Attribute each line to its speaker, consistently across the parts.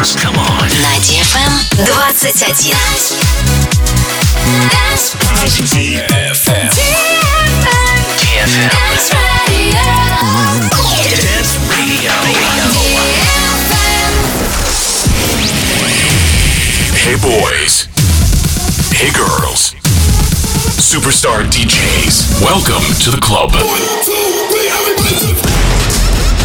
Speaker 1: dance. Come on.
Speaker 2: На DFM 21.
Speaker 1: DFM. DFM. Dance Radio. Hey boys. Hey girls. Superstar DJs. Welcome to the club.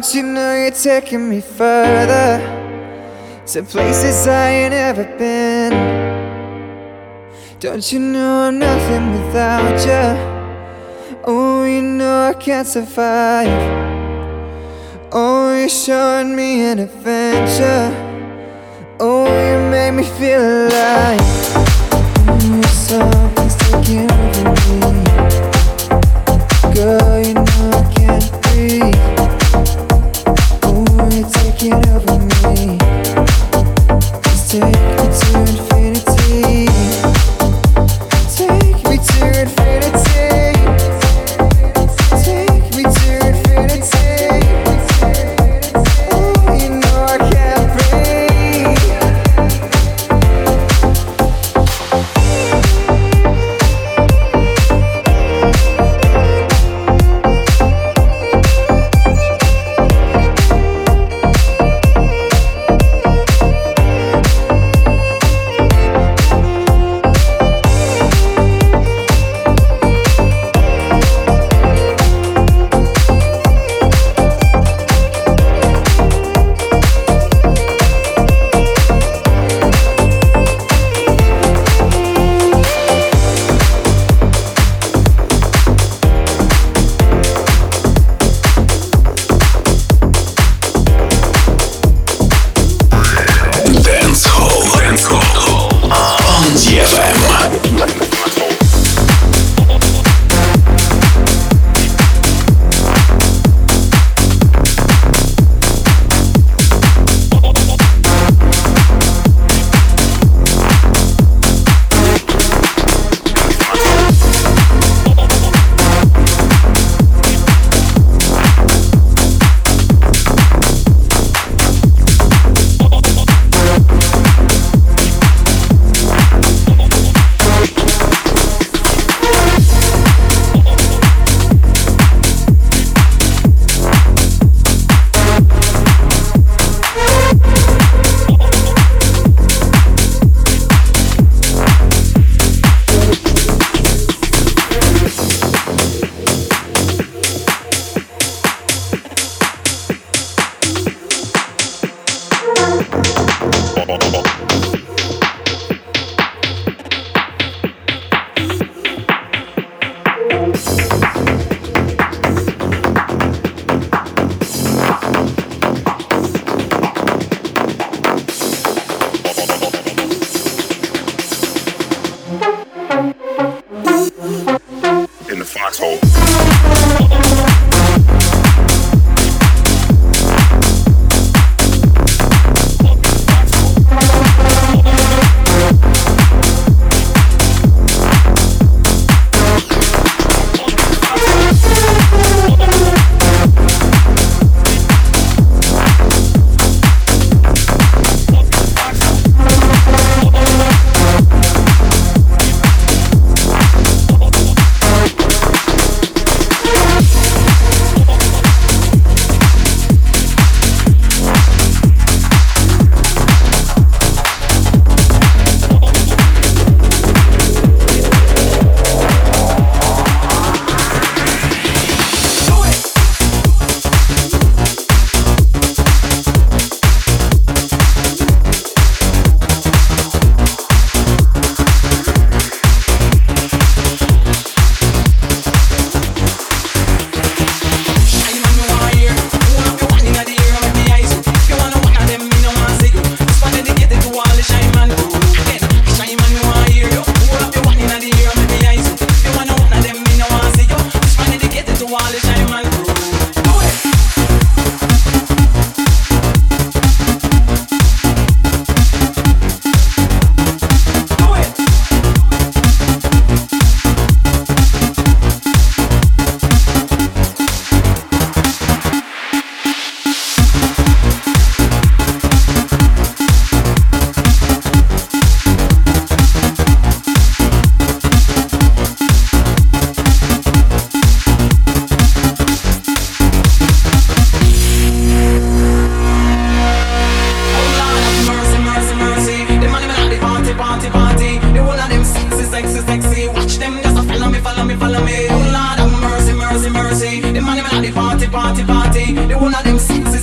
Speaker 3: Don't you know you're taking me further to places I ain't ever been? Don't you know I'm nothing without you? Oh, you know I can't survive. Oh, you're showing me an adventure. Oh, you make me feel alive. Something's taking over me. Girl, you know
Speaker 4: the
Speaker 5: one of them. I'm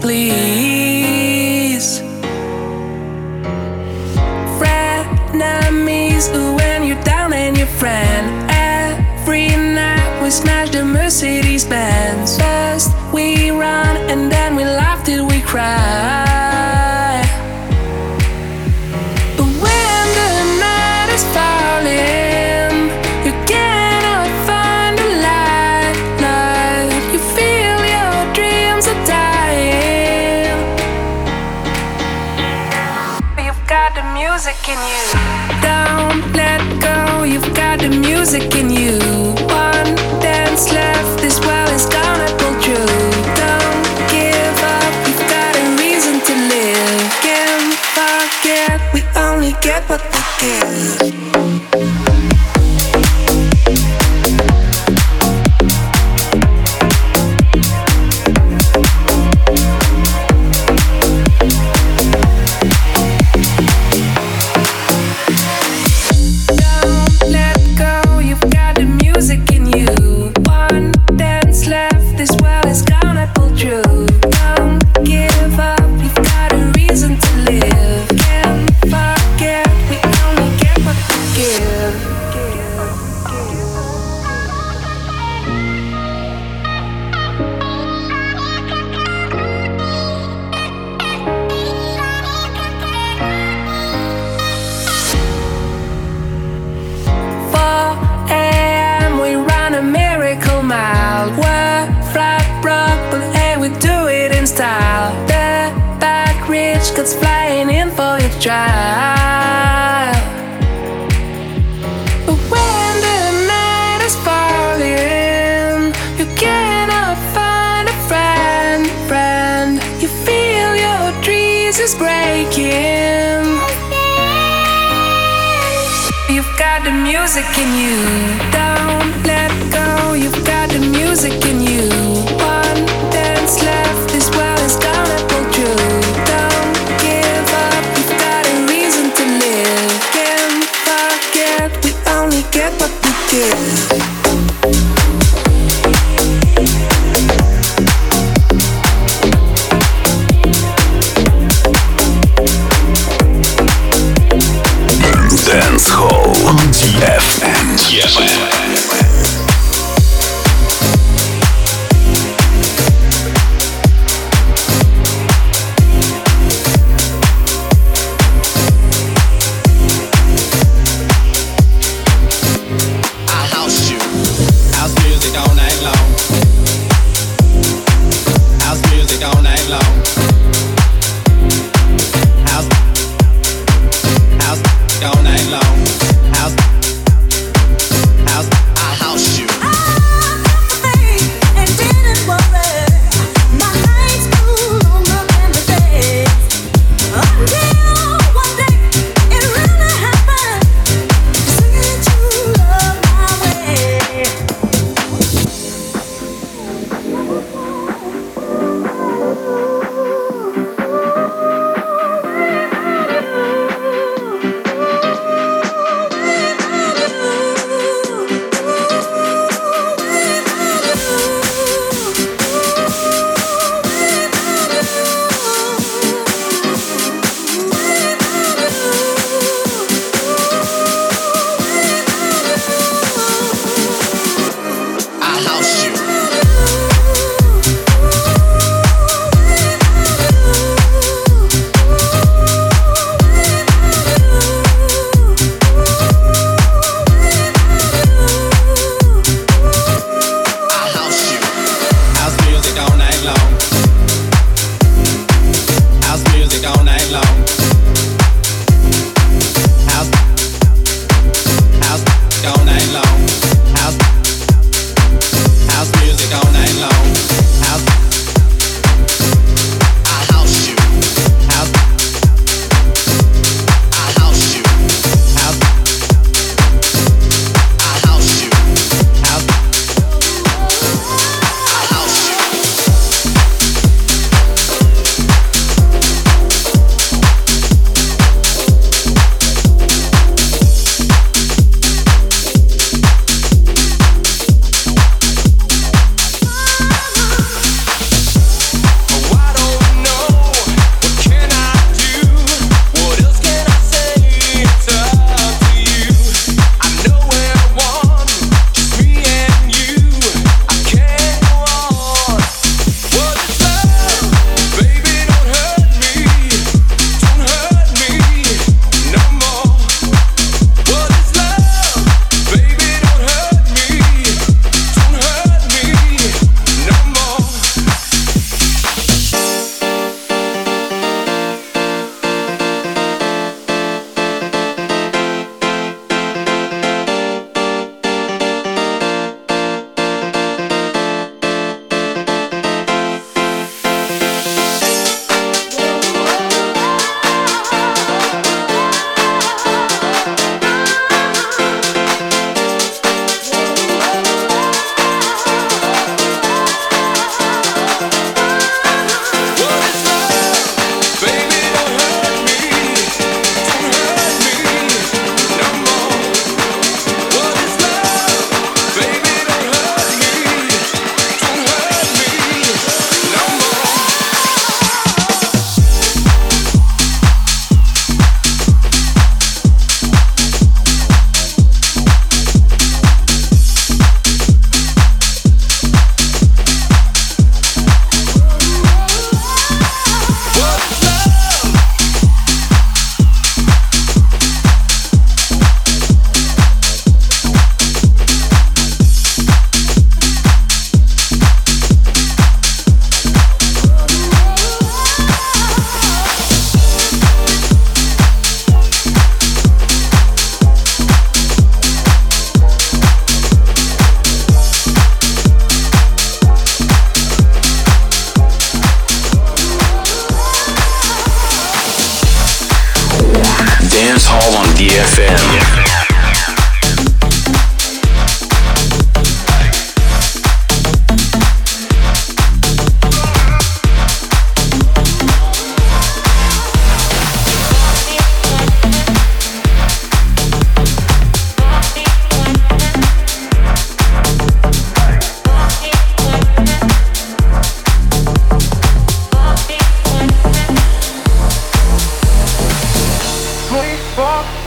Speaker 6: please. Frenemies, when you're down and your friend. Every night we smash the Mercedes Benz. First we run and then we laugh till we cry. Yeah. the music in you. Don't let go. You've got the music in you. One dance left.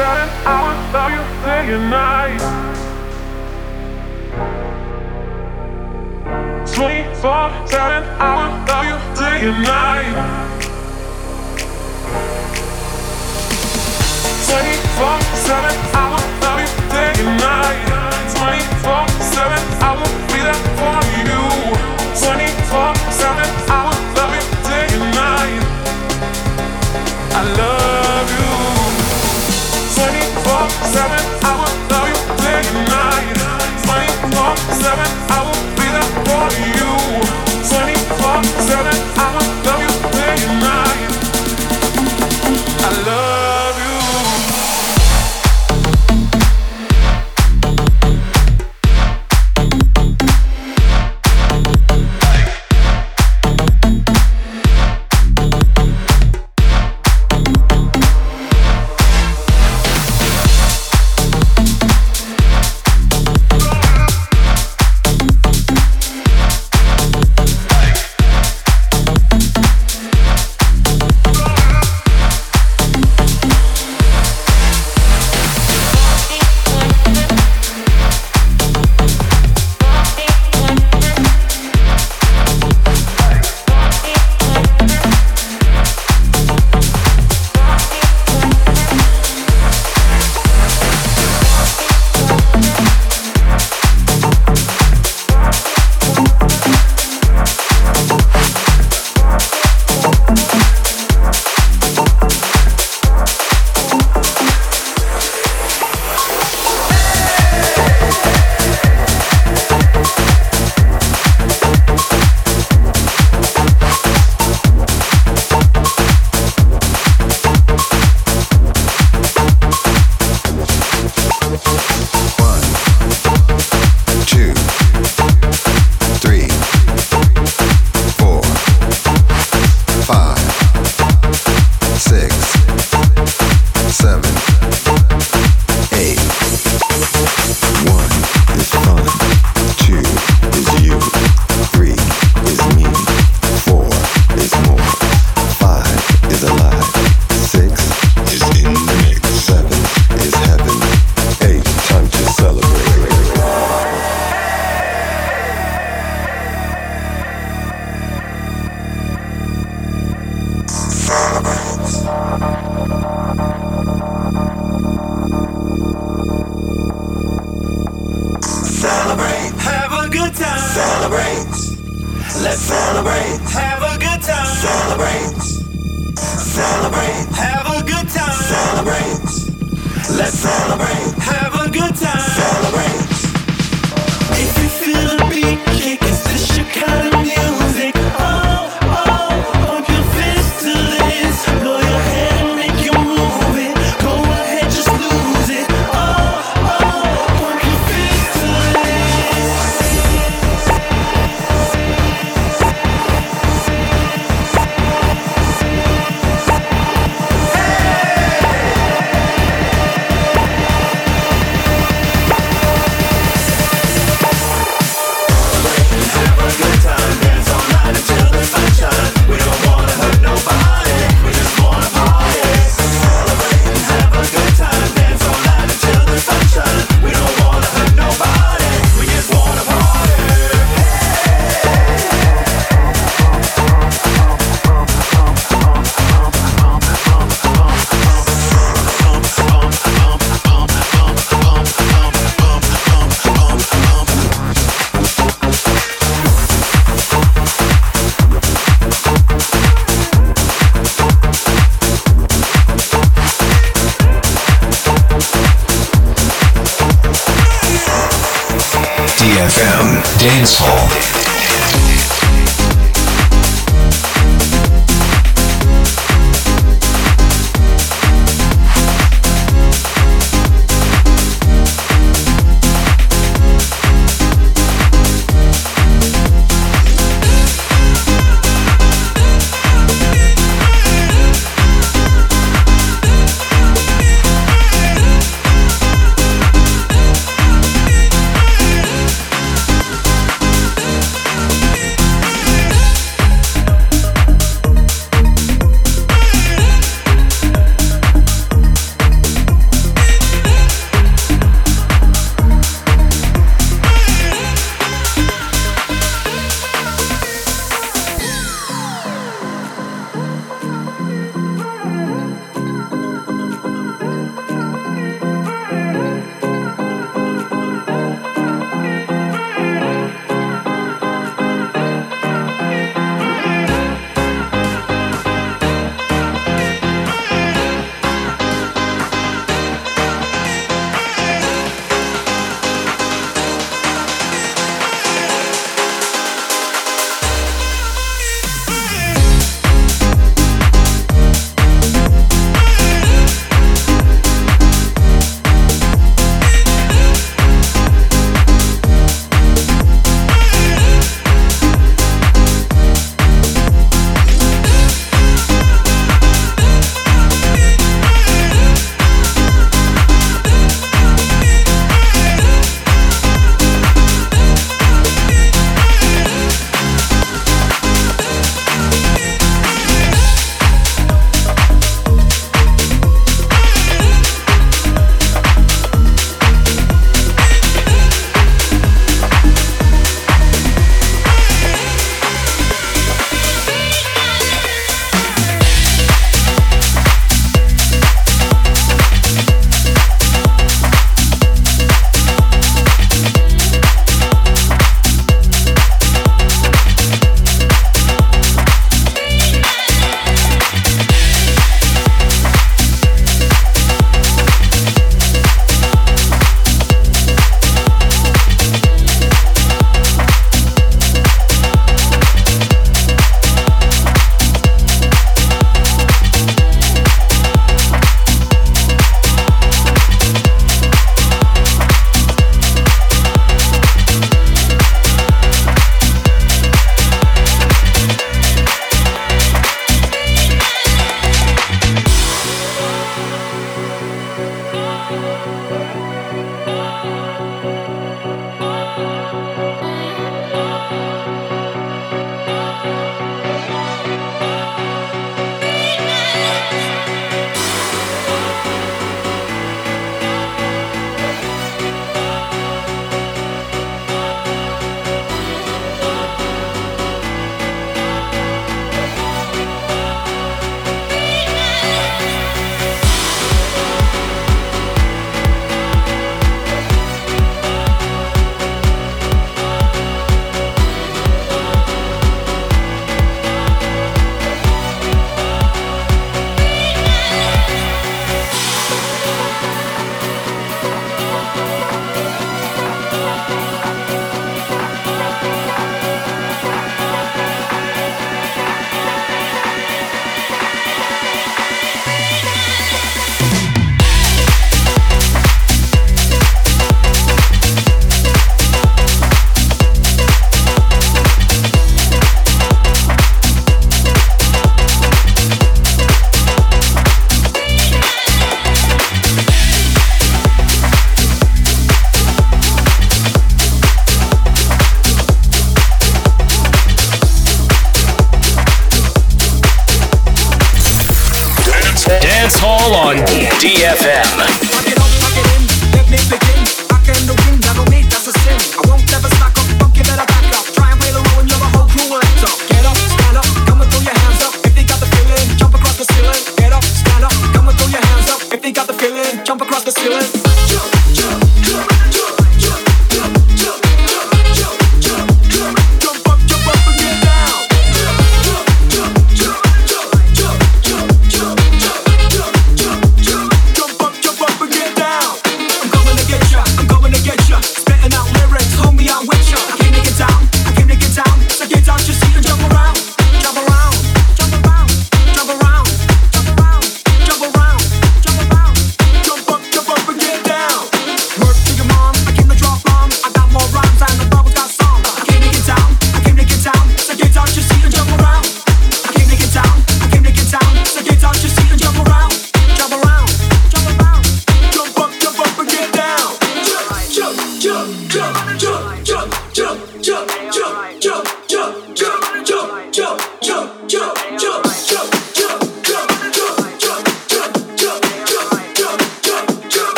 Speaker 6: time I would love day and night. 24 7 I would love you day and night. 24 7 I would love you day and night. 24 7 I will be there for you.
Speaker 1: 24 7
Speaker 7: I
Speaker 5: would love you day and
Speaker 7: night. I love
Speaker 8: Cause I'm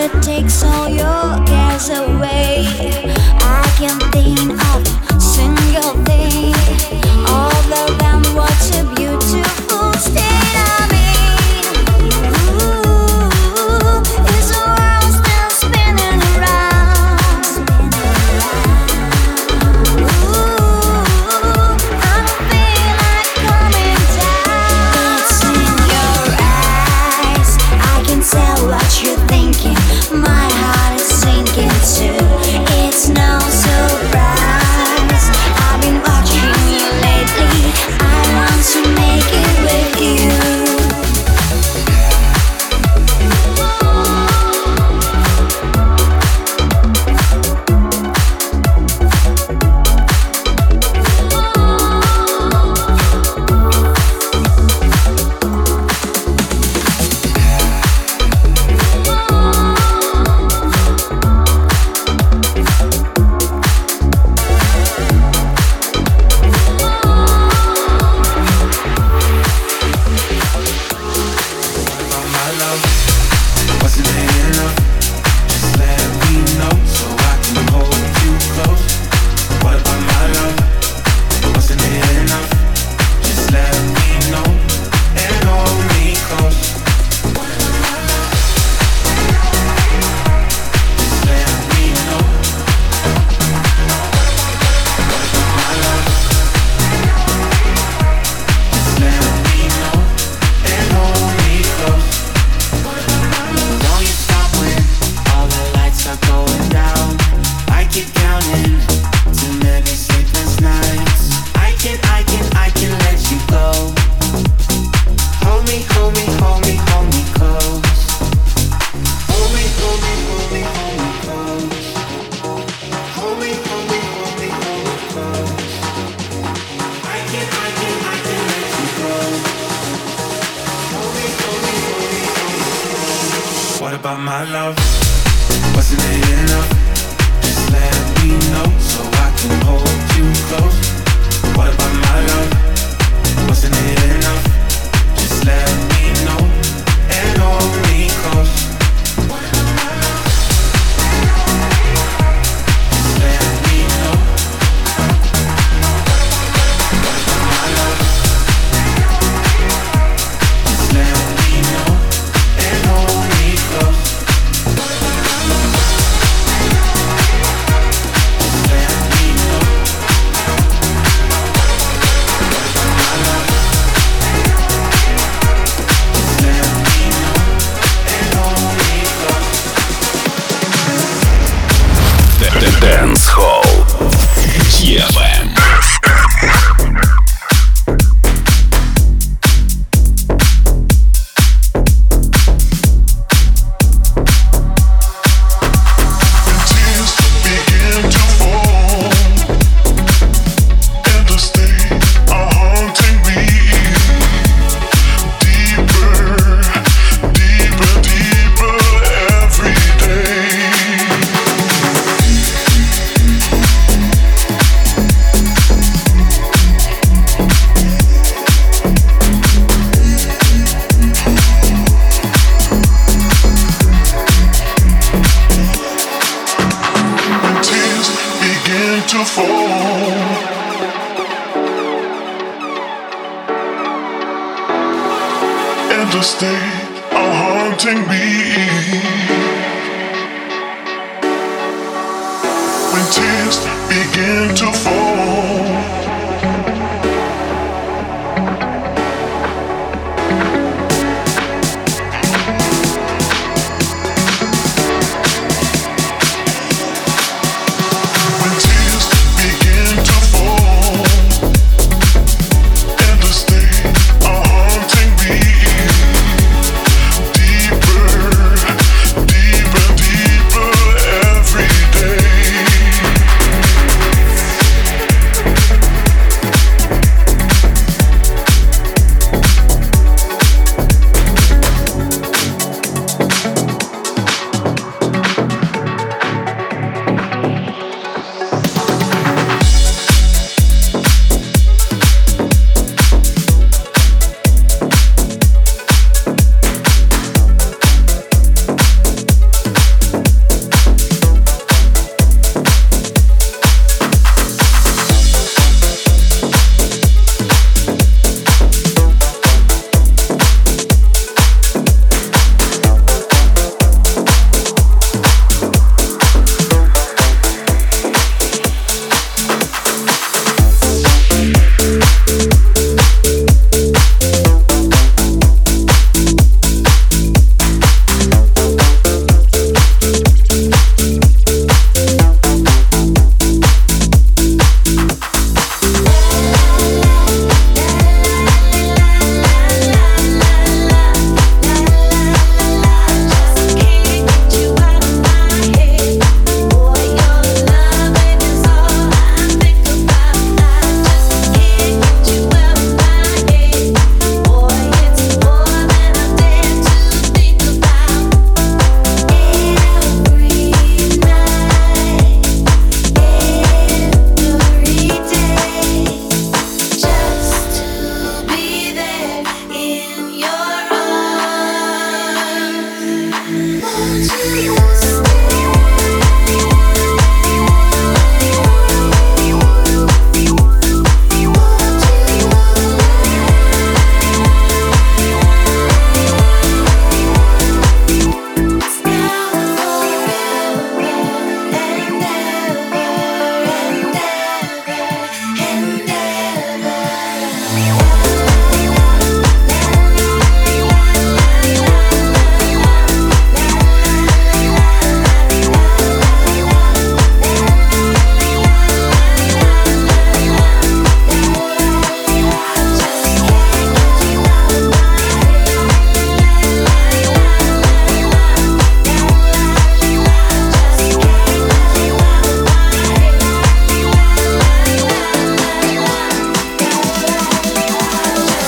Speaker 8: so